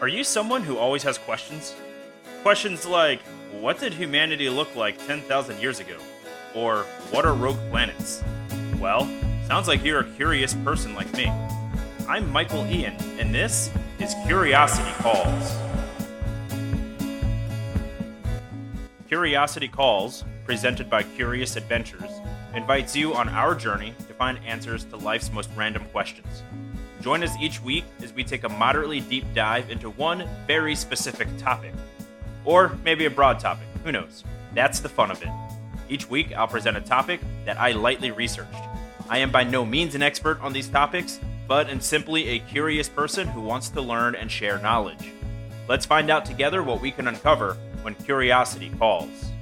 Are you someone who always has questions? Questions like, what did humanity look like 10,000 years ago? Or, what are rogue planets? Well, sounds like you're a curious person like me. I'm Michael Ian, and this is Curiosity Calls. Curiosity Calls, presented by Curious Adventures, invites you on our journey to find answers to life's most random questions. Join us each week as we take a moderately deep dive into one very specific topic. Or maybe a broad topic, who knows? That's the fun of it. Each week, I'll present a topic that I lightly researched. I am by no means an expert on these topics, but am simply a curious person who wants to learn and share knowledge. Let's find out together what we can uncover when curiosity calls.